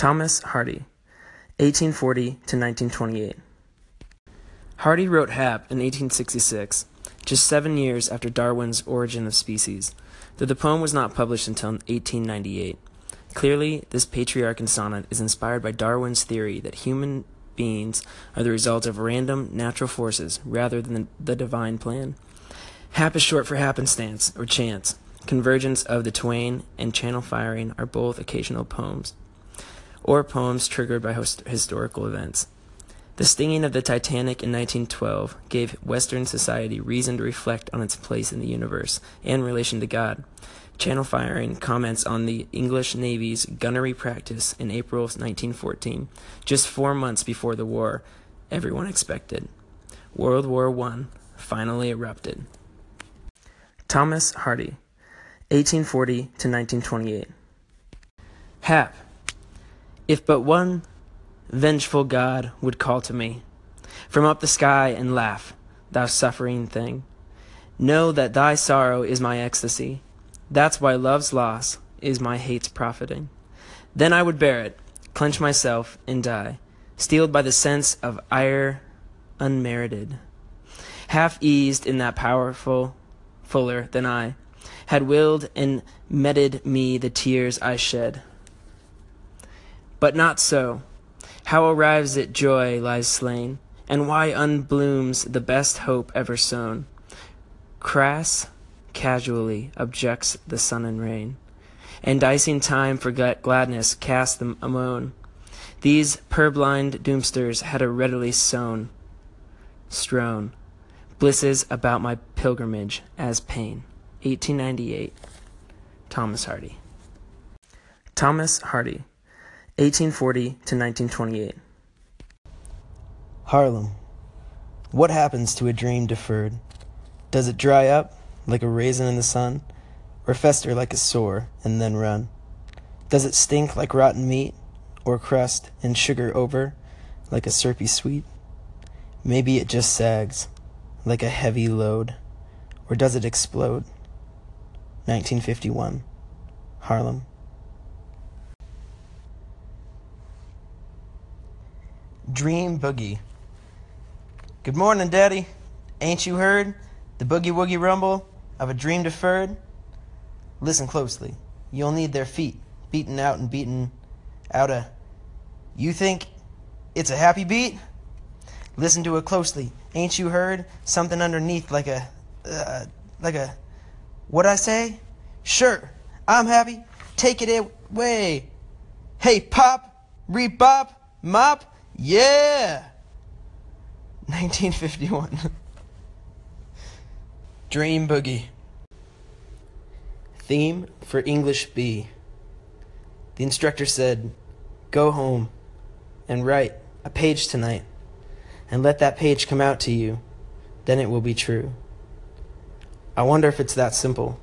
Thomas Hardy, 1840 to 1928. Hardy wrote Hap in 1866, just seven years after Darwin's Origin of Species, though the poem was not published until 1898. Clearly, this Petrarchan sonnet is inspired by Darwin's theory that human beings are the result of random natural forces rather than the divine plan. Hap is short for happenstance or chance. Convergence of the twain and channel firing are both occasional poems, or poems triggered by historical events. The stinging of the Titanic in 1912 gave Western society reason to reflect on its place in the universe and relation to God. Channel firing comments on the English Navy's gunnery practice in April 1914, just four months before the war everyone expected. World War I finally erupted. Thomas Hardy, 1840 to 1928. Hap, if but one vengeful God would call to me from up the sky and laugh, thou suffering thing, know that thy sorrow is my ecstasy. That's why love's loss is my hate's profiting. Then I would bear it, clench myself, and die, steeled by the sense of ire unmerited. Half eased in that powerful, fuller than I, had willed and meted me the tears I shed. But not so. How arrives it joy lies slain, and why unblooms the best hope ever sown? Crass casually objects the sun and rain, and dicing time for gladness casts them a moan. These purblind doomsters had a readily sown, strown, blisses about my pilgrimage as pain. 1898. Thomas Hardy. Thomas Hardy, 1840 to 1928. Harlem. What happens to a dream deferred? Does it dry up like a raisin in the sun, or fester like a sore and then run? Does it stink like rotten meat, or crust and sugar over like a syrupy sweet? Maybe it just sags like a heavy load, or does it explode? 1951, Harlem. Dream Boogie. Good morning, Daddy. Ain't you heard the boogie woogie rumble of a dream deferred? Listen closely. You'll need their feet beaten out and beaten out a. You think it's a happy beat? Listen to it closely. Ain't you heard something underneath like a. Uh, like a. What I say? Sure, I'm happy. Take it away. Hey, pop, rebop, mop, yeah! 1951. Dream Boogie. Theme for English B. The instructor said, Go home and write a page tonight, and let that page come out to you. Then it will be true. I wonder if it's that simple.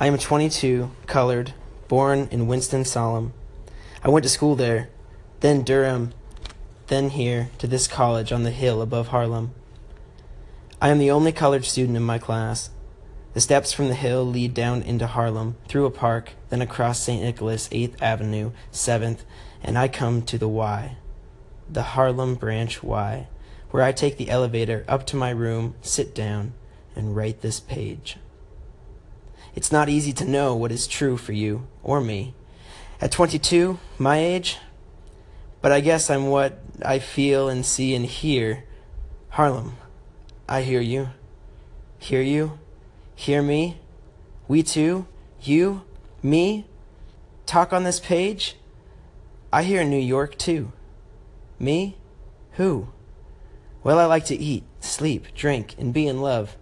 I am 22, colored, born in Winston-Salem. I went to school there, then Durham, then here to this college on the hill above Harlem. I am the only colored student in my class. The steps from the hill lead down into Harlem, through a park, then across St. Nicholas, 8th Avenue, 7th, and I come to the Y, the Harlem Branch Y, where I take the elevator up to my room, sit down, and write this page. It's not easy to know what is true for you or me. At 22, my age, but I guess I'm what I feel and see and hear. Harlem, I hear you. Hear you? Hear me? We two? You? Me? Talk on this page? I hear New York too. Me? Who? Well, I like to eat, sleep, drink, and be in love.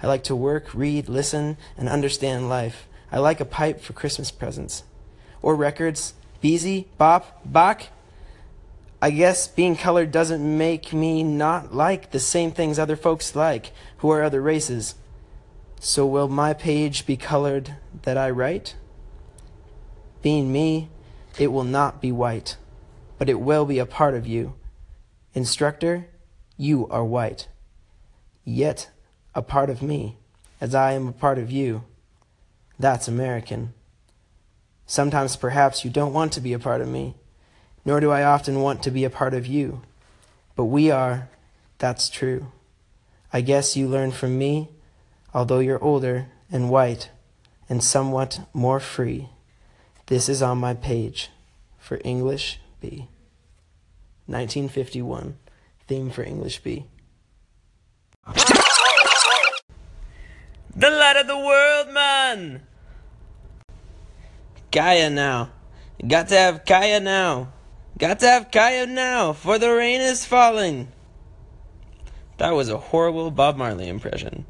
I like to work, read, listen, and understand life. I like a pipe for Christmas presents. Or records. Bessie, Bop, Bach. I guess being colored doesn't make me not like the same things other folks like, who are other races. So will my page be colored that I write? Being me, it will not be white, but it will be a part of you. Instructor, you are white. Yet a part of me, as I am a part of you. That's American. Sometimes perhaps you don't want to be a part of me, nor do I often want to be a part of you. But we are, that's true. I guess you learn from me, although you're older and white and somewhat more free. This is on my page for English B. 1951, theme for English B. The light of the world, man! Kaya now. Got to have Kaya now. Got to have Kaya now, for the rain is falling. That was a horrible Bob Marley impression.